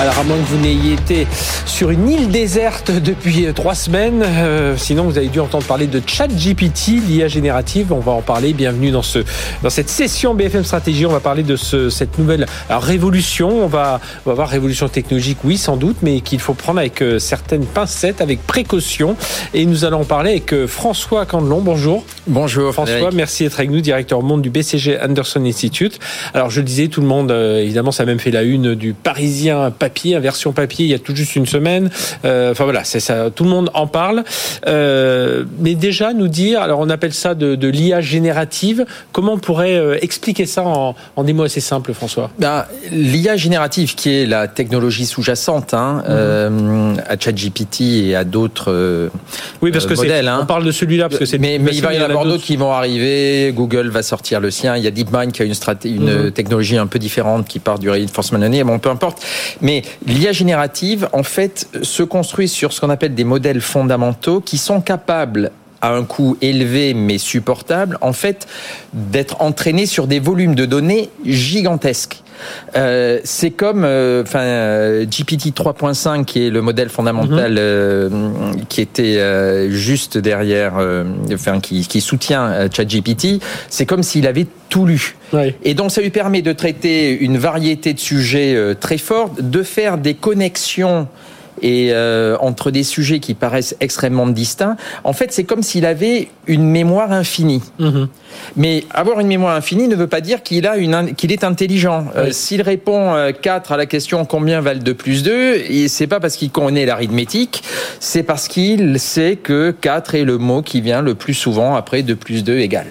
Alors à moins que vous n'ayez été sur une île déserte depuis euh, trois semaines, euh, sinon vous avez dû entendre parler de ChatGPT, l'IA générative. On va en parler. Bienvenue dans ce dans cette session BFM Stratégie. On va parler de ce, cette nouvelle révolution. On va on va voir révolution technologique, oui sans doute, mais qu'il faut prendre avec euh, certaines pincettes, avec précaution. Et nous allons en parler avec François Candelon. Bonjour. Bonjour François. Frédéric. Merci d'être avec nous, directeur monde du BCG Anderson Institute. Alors je le disais, tout le monde, évidemment, ça a même fait la une du Parisien papier, version papier, il y a tout juste une semaine. Euh, enfin voilà, c'est ça. Tout le monde en parle. Euh, mais déjà nous dire, alors on appelle ça de, de l'IA générative. Comment on pourrait euh, expliquer ça en, en, des mots assez simples, François? Ben, L'IA générative, qui est la technologie sous-jacente hein, mm -hmm. à ChatGPT et à d'autres oui, parce que modèles. Hein. On parle de celui-là parce que c'est. Mais, mais il va y en avoir d'autres qui vont arriver. Google va sortir le sien. Il y a DeepMind qui a une, stratégie, une mm -hmm. technologie un peu différente qui part du reinforcement learning. Bon, peu importe. Mais l'IA générative, en fait, se construit sur ce qu'on appelle des modèles fondamentaux qui sont capables à un coût élevé mais supportable, en fait, d'être entraînés sur des volumes de données gigantesques. Euh, c'est comme, enfin, euh, GPT 3.5 qui est le modèle fondamental -hmm. euh, qui était juste derrière, enfin, qui, qui soutient ChatGPT. C'est comme s'il avait tout lu. Oui. Et donc, ça lui permet de traiter une variété de sujets très forts, de faire des connexions et euh, entre des sujets qui paraissent extrêmement distincts, en fait, c'est comme s'il avait une mémoire infinie. -hmm. Mais avoir une mémoire infinie ne veut pas dire qu'il a une qu'il est intelligent. Oui. Euh, s'il répond 4 à la question combien valent 2 plus 2, et c'est pas parce qu'il connaît l'arithmétique, c'est parce qu'il sait que 4 est le mot qui vient le plus souvent après 2 plus 2 égale.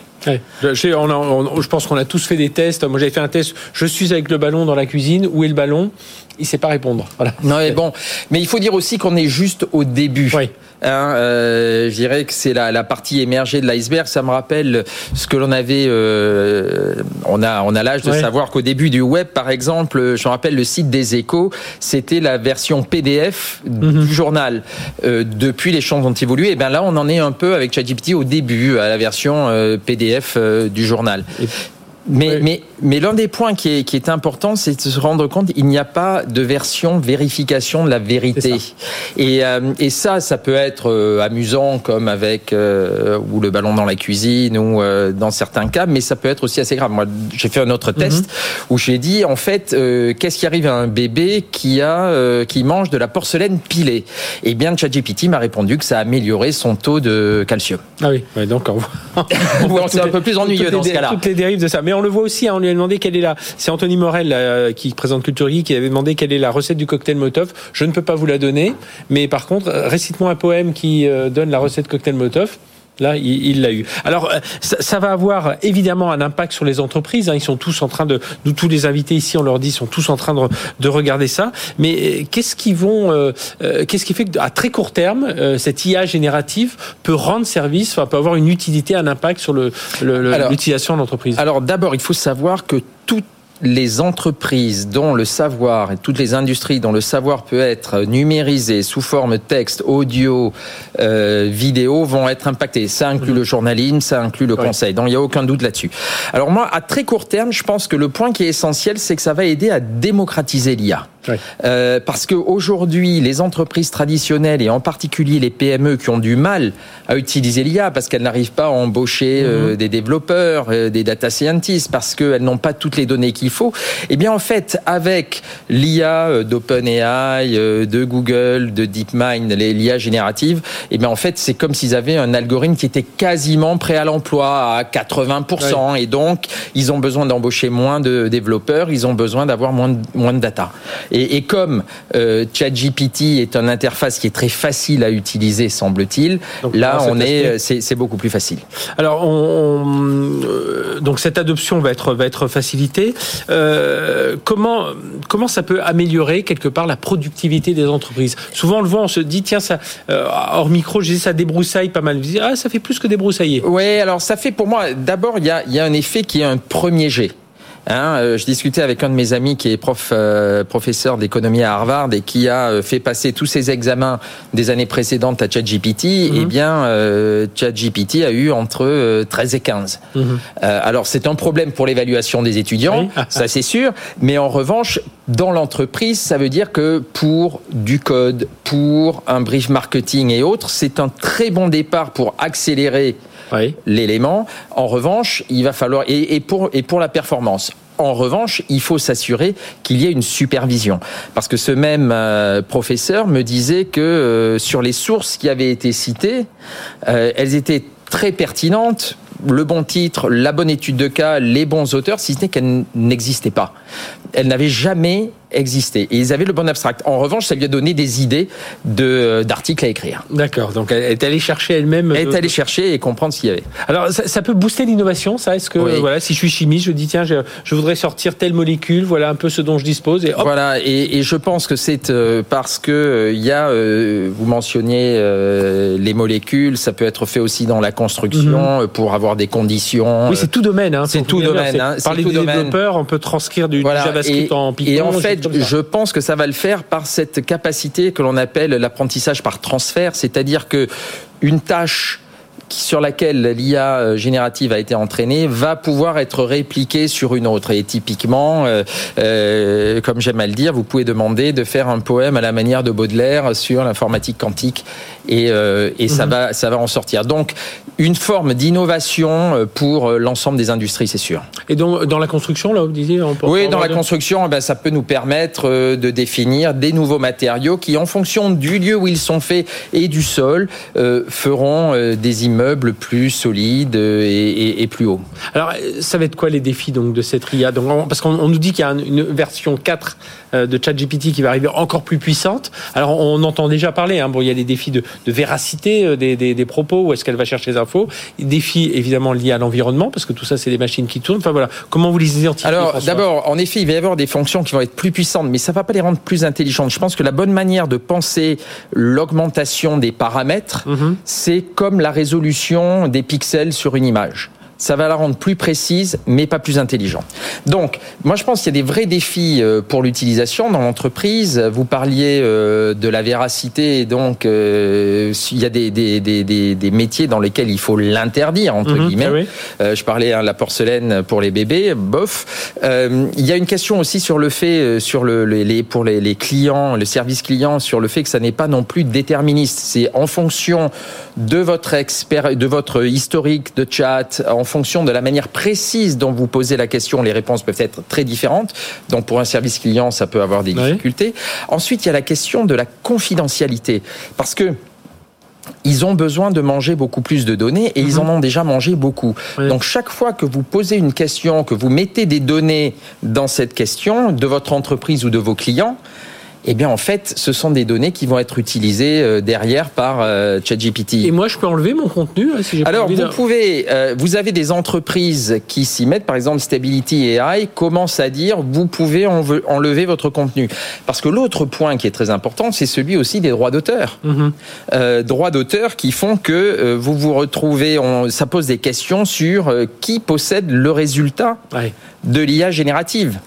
Je, je pense qu'on a tous fait des tests. Moi, j'avais fait un test. Je suis avec le ballon dans la cuisine. Où est le ballon? Il sait pas répondre. Voilà. Non, mais bon. Mais il faut dire aussi qu'on est juste au début. Oui. Hein, euh, je dirais que c'est la, la, partie émergée de l'iceberg. Ça me rappelle ce que l'on avait. Euh, on a, on a l'âge de savoir qu'au début du web, par exemple, je me rappelle le site des Échos, c'était la version PDF Mhm. du journal. Euh, depuis, les choses ont évolué. Et bien là, on en est un peu avec ChatGPT au début, à la version PDF du journal. Et- Mais, Oui. mais, mais l'un des points qui est, qui est important, c'est de se rendre compte qu'il n'y a pas de version vérification de la vérité. Et, euh, et ça, ça peut être euh, amusant, comme avec euh, ou le ballon dans la cuisine, ou dans certains cas, mais ça peut être aussi assez grave. Moi, j'ai fait un autre test où j'ai dit, en fait, qu'est-ce qui arrive à un bébé qui a qui mange de la porcelaine pilée? Eh bien, ChatGPT m'a répondu que ça a amélioré son taux de calcium. Ah oui, ouais, donc on voit. on Donc, c'est un peu plus ennuyeux les dans ce cas-là. Toutes les dérives de ça. Mais on le voit aussi, hein, on lui a demandé quelle est la. C'est Anthony Morel euh, qui présente Culture Geek qui avait demandé quelle est la recette du cocktail Molotov. Je ne peux pas vous la donner, mais par contre, euh, récite-moi un poème qui euh, donne la recette cocktail Molotov. Là, il l'a eu. Alors, euh, ça, ça va avoir évidemment un impact sur les entreprises. hein. Ils sont tous en train de, nous tous les invités ici, on leur dit, sont tous en train de, de regarder ça. Mais euh, qu'est-ce qui vont, euh, euh, qu'est-ce qui fait que à très court terme, euh, cette IA générative peut rendre service, enfin, peut avoir une utilité, un impact sur le, le- le- l'utilisation de l'entreprise? Alors d'abord, il faut savoir que toutes les entreprises dont le savoir et toutes les industries dont le savoir peut être numérisé sous forme texte, audio, euh, vidéo vont être impactées. Ça inclut le journalisme, ça inclut le conseil. Donc il n'y a aucun doute là-dessus. Alors moi, à très court terme, je pense que le point qui est essentiel, c'est que ça va aider à démocratiser l'IA. Euh, parce qu'aujourd'hui, les entreprises traditionnelles et en particulier les PME qui ont du mal à utiliser l'IA parce qu'elles n'arrivent pas à embaucher euh, des développeurs, euh, des data scientists, parce qu'elles n'ont pas toutes les données qu'il faut, eh bien en fait, avec l'IA euh, d'OpenAI, de Google, de DeepMind, les- l'IA générative, eh bien en fait, c'est comme s'ils avaient un algorithme qui était quasiment prêt à l'emploi à 80%, et donc ils ont besoin d'embaucher moins de développeurs, ils ont besoin d'avoir moins de, moins de data. Et, et comme euh, ChatGPT est une interface qui est très facile à utiliser, semble-t-il, là on est, aspect- c'est beaucoup plus facile. Alors, on, on- euh, donc cette adoption va être va être facilitée. Euh, comment comment ça peut améliorer quelque part la productivité des entreprises? Souvent, on le voit, on se dit tiens ça euh, hors micro, je dis ça débroussaille pas mal. Dis ah ça fait plus que débroussailler. Ouais, alors ça fait pour moi, d'abord, il y a, il y a un effet qui est un premier jet. Hein, je discutais avec un de mes amis qui est prof, professeur d'économie à Harvard et qui a fait passer tous ses examens des années précédentes à ChatGPT. Mm Eh bien, ChatGPT a eu entre 13 et 15. Mhm. alors, c'est un problème pour l'évaluation des étudiants, ça c'est sûr. Mais en revanche, dans l'entreprise, ça veut dire que pour du code, pour un brief marketing et autres, c'est un très bon départ pour accélérer l'élément. En revanche, il va falloir et, pour et pour la performance. En revanche, il faut s'assurer qu'il y ait une supervision. Parce que ce même euh, professeur me disait que euh, sur les sources qui avaient été citées, euh, elles étaient très pertinentes le bon titre, la bonne étude de cas, les bons auteurs, si ce n'est qu'elles n'existaient pas. Elles n'avaient jamais existé. Et ils avaient le bon abstract. En revanche, ça lui a donné des idées de, d'articles à écrire. D'accord. Donc, elle est allée chercher elle-même. Elle est allée chercher et comprendre ce qu'il y avait. Alors, ça, peut booster l'innovation, ça? Est-ce que, voilà, si je suis chimiste, je dis, tiens, je, voudrais sortir telle molécule, voilà un peu ce dont je dispose. Et Voilà. Et, je pense que c'est euh, parce que euh, il y a, euh, vous mentionniez les molécules, ça peut être fait aussi dans la construction mhm. pour avoir des conditions. Oui, c'est tout domaine. Hein, c'est tout domaine. Hein, parler des développeurs, on peut transcrire du, JavaScript en Python. Et en fait, je pense que ça va le faire par cette capacité que l'on appelle l'apprentissage par transfert, c'est-à-dire que une tâche sur laquelle l'IA euh, générative a été entraînée va pouvoir être répliquée sur une autre. Et typiquement, euh, euh, comme j'aime à le dire, vous pouvez demander de faire un poème à la manière de Baudelaire sur l'informatique quantique et, et ça, mhm. va, ça va en sortir. Donc, une forme d'innovation pour l'ensemble des industries, c'est sûr. Et donc, dans la construction, là, vous disiez Oui, dans la construction, eh ben, ça peut nous permettre de définir des nouveaux matériaux qui, en fonction du lieu où ils sont faits et du sol, feront des immeubles meubles plus solides et, plus hauts. Alors, ça va être quoi les défis donc de cette RIA donc, Parce qu'on nous dit qu'il y a une version 4 euh, de ChatGPT qui va arriver encore plus puissante. Alors, on entend déjà parler. Hein. Bon, il y a des défis de, véracité euh, des, propos, où est-ce qu'elle va chercher les infos. Défis évidemment liés à l'environnement, parce que tout ça, c'est des machines qui tournent. Enfin voilà, comment vous les identifiez Alors, d'abord, en effet, il va y avoir des fonctions qui vont être plus puissantes, mais ça ne va pas les rendre plus intelligentes. Je pense que la bonne manière de penser l'augmentation des paramètres, mm-hmm. c'est comme la résolution des pixels sur une image ça va la rendre plus précise, mais pas plus intelligente. Donc, moi, je pense qu'il y a des vrais défis euh, pour l'utilisation dans l'entreprise. Vous parliez euh, de la véracité, donc euh, il y a des, des, des, des, métiers dans lesquels il faut l'interdire entre mhm. guillemets. Ah je parlais de hein, la porcelaine pour les bébés, bof. il y a une question aussi sur le fait, sur le, les, pour les, les clients, le service client, sur le fait que ça n'est pas non plus déterministe. C'est en fonction de votre expert, de votre historique de chat, en fonction de la manière précise dont vous posez la question, les réponses peuvent être très différentes. Donc pour un service client, ça peut avoir des difficultés. Ensuite, il y a la question de la confidentialité. Parce que ils ont besoin de manger beaucoup plus de données et ils mhm. en ont déjà mangé beaucoup. Donc chaque fois que vous posez une question, que vous mettez des données dans cette question de votre entreprise ou de vos clients, eh bien en fait, ce sont des données qui vont être utilisées euh, derrière par euh, ChatGPT. Et moi, je peux enlever mon contenu si j'ai Alors, vous pouvez, euh, vous avez des entreprises qui s'y mettent, par exemple Stability AI commence à dire vous pouvez enlever votre contenu. Parce que l'autre point qui est très important, c'est celui aussi des droits d'auteur. Mhm. droits d'auteur qui font que vous vous retrouvez, on, ça pose des questions sur qui possède le résultat de l'IA générative.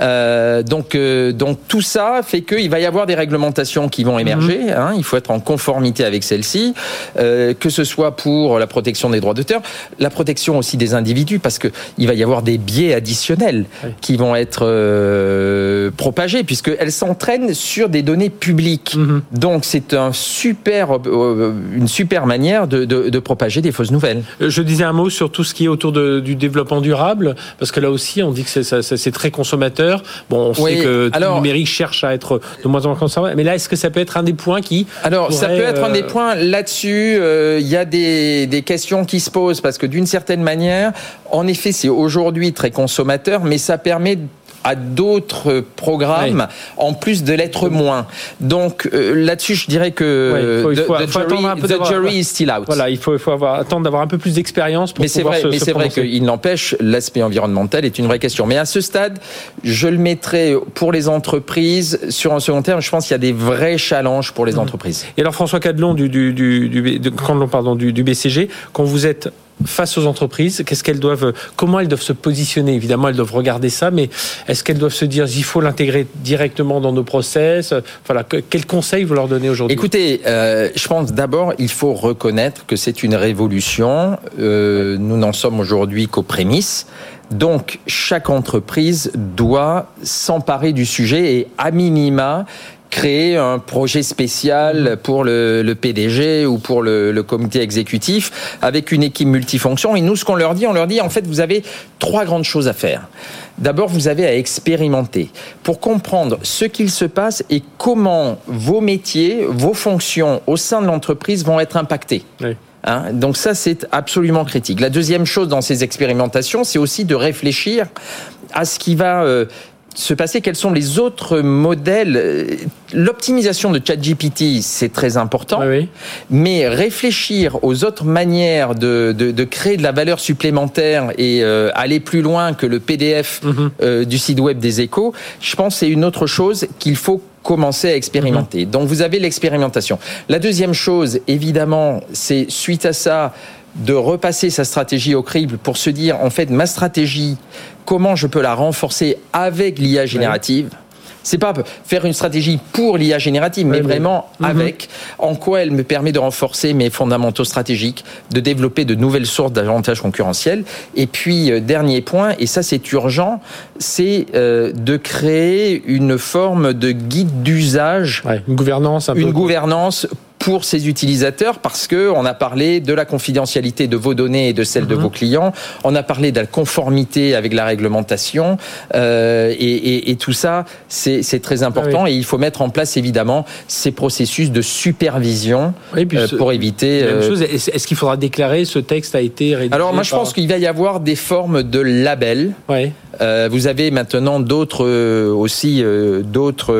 Euh, donc, euh, donc tout ça fait qu'il va y avoir des réglementations qui vont émerger. Mhm. Hein, il faut être en conformité avec celles-ci, euh, que ce soit pour la protection des droits d'auteur, la protection aussi des individus, parce que il va y avoir des biais additionnels qui vont être propagés, puisqu'elles s'entraînent sur des données publiques. Mhm. Donc c'est un super, une super manière de, de, de, propager des fausses nouvelles. Je disais un mot sur tout ce qui est autour de, du développement durable, parce que là aussi on dit que c'est très consommateur Bon, on sait que le numérique cherche à être de moins en moins conservateur. Mais là, est-ce que ça peut être un des points qui... Alors, ça peut être un des euh, points. Là-dessus, euh, il y a des, des questions qui se posent parce que d'une certaine manière, en effet, c'est aujourd'hui très consommateur, mais ça permet à d'autres programmes en plus de l'être moins. Donc euh, là-dessus, je dirais que il faut, the, jury, is still out. Voilà, il faut, il faut avoir, attendre d'avoir un peu plus d'expérience pour mais pouvoir vrai, se, Mais c'est vrai qu'il n'empêche, l'aspect environnemental est une vraie question. Mais à ce stade, je le mettrai pour les entreprises sur un second terme. Je pense qu'il y a des vrais challenges pour les mmh. entreprises. Et alors François Cadelon du, du, du, du, pardon, du, du BCG, quand vous êtes face aux entreprises Qu'est-ce qu'elles doivent, comment elles doivent se positionner? Évidemment, elles doivent regarder ça, mais est-ce qu'elles doivent se dire il faut l'intégrer directement dans nos process? Voilà, quel conseil vous leur donnez aujourd'hui? Écoutez, euh, je pense d'abord il faut reconnaître que c'est une révolution. Euh, nous n'en sommes aujourd'hui qu'aux prémices. Donc, chaque entreprise doit s'emparer du sujet et, à minima, créer un projet spécial pour le, PDG ou pour le, le, comité exécutif avec une équipe multifonction. Et nous, ce qu'on leur dit, on leur dit, en fait, vous avez trois grandes choses à faire. D'abord, vous avez à expérimenter pour comprendre ce qu'il se passe et comment vos métiers, vos fonctions au sein de l'entreprise vont être impactés. Hein Donc ça, c'est absolument critique. La deuxième chose dans ces expérimentations, c'est aussi de réfléchir à ce qui va euh, se passer, quels sont les autres modèles. L'optimisation de ChatGPT, c'est très important, mais réfléchir aux autres manières de, de, de, créer de la valeur supplémentaire et euh, aller plus loin que le PDF mhm. euh, du site web des échos, je pense c'est une autre chose qu'il faut commencer à expérimenter. Donc vous avez l'expérimentation. La deuxième chose, évidemment, c'est suite à ça, de repasser sa stratégie au crible pour se dire, en fait, ma stratégie, comment je peux la renforcer avec l'IA générative? C'est pas faire une stratégie pour l'IA générative, mais vraiment mhm. avec en quoi elle me permet de renforcer mes fondamentaux stratégiques, de développer de nouvelles sources d'avantages concurrentiels. Et puis euh, dernier point, et ça c'est urgent, c'est euh, de créer une forme de guide d'usage, une gouvernance, une gouvernance pour ces utilisateurs parce que on a parlé de la confidentialité de vos données et de celles de mhm. vos clients, on a parlé de la conformité avec la réglementation euh, et, et, tout ça c'est très important ah et il faut mettre en place évidemment ces processus de supervision euh, pour éviter. Euh, est-ce qu'il faudra déclarer ce texte a été rédigé Alors moi je pense qu'il va y avoir des formes de labels. Ouais. Euh, vous avez maintenant d'autres euh, aussi euh, d'autres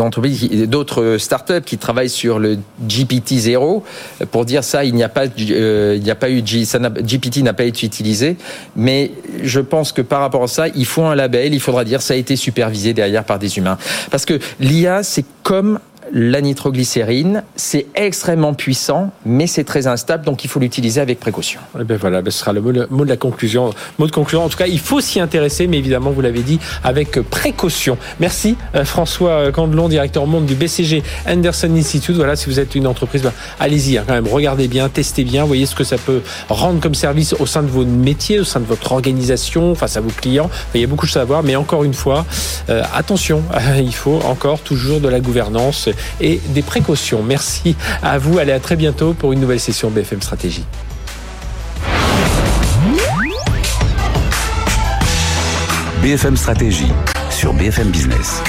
entreprises, d'autres startups qui travaillent sur le GPT 0 pour dire ça. Il n'y a pas, il n'y a pas eu ça GPT n'a pas été utilisé, mais je pense que par rapport à ça, il faut un label. Il faudra dire ça a été supervisé derrière par des humains, parce que l'IA c'est comme la nitroglycérine, c'est extrêmement puissant, mais c'est très instable, donc il faut l'utiliser avec précaution. Et eh ben voilà, ce sera le mot, de la conclusion. Mot de conclusion, en tout cas, il faut s'y intéresser, mais évidemment, vous l'avez dit, avec précaution. Merci euh, François Candelon, directeur monde du BCG Anderson Institute. Voilà, si vous êtes une entreprise, ben, allez-y, hein, quand même, regardez bien, testez bien, voyez ce que ça peut rendre comme service au sein de vos métiers, au sein de votre organisation, face à vos clients. il y a beaucoup de choses à mais encore une fois, euh, attention, il faut encore toujours de la gouvernance et des précautions. Merci à vous. Allez à très bientôt pour une nouvelle session BFM Stratégie. BFM Stratégie sur BFM Business.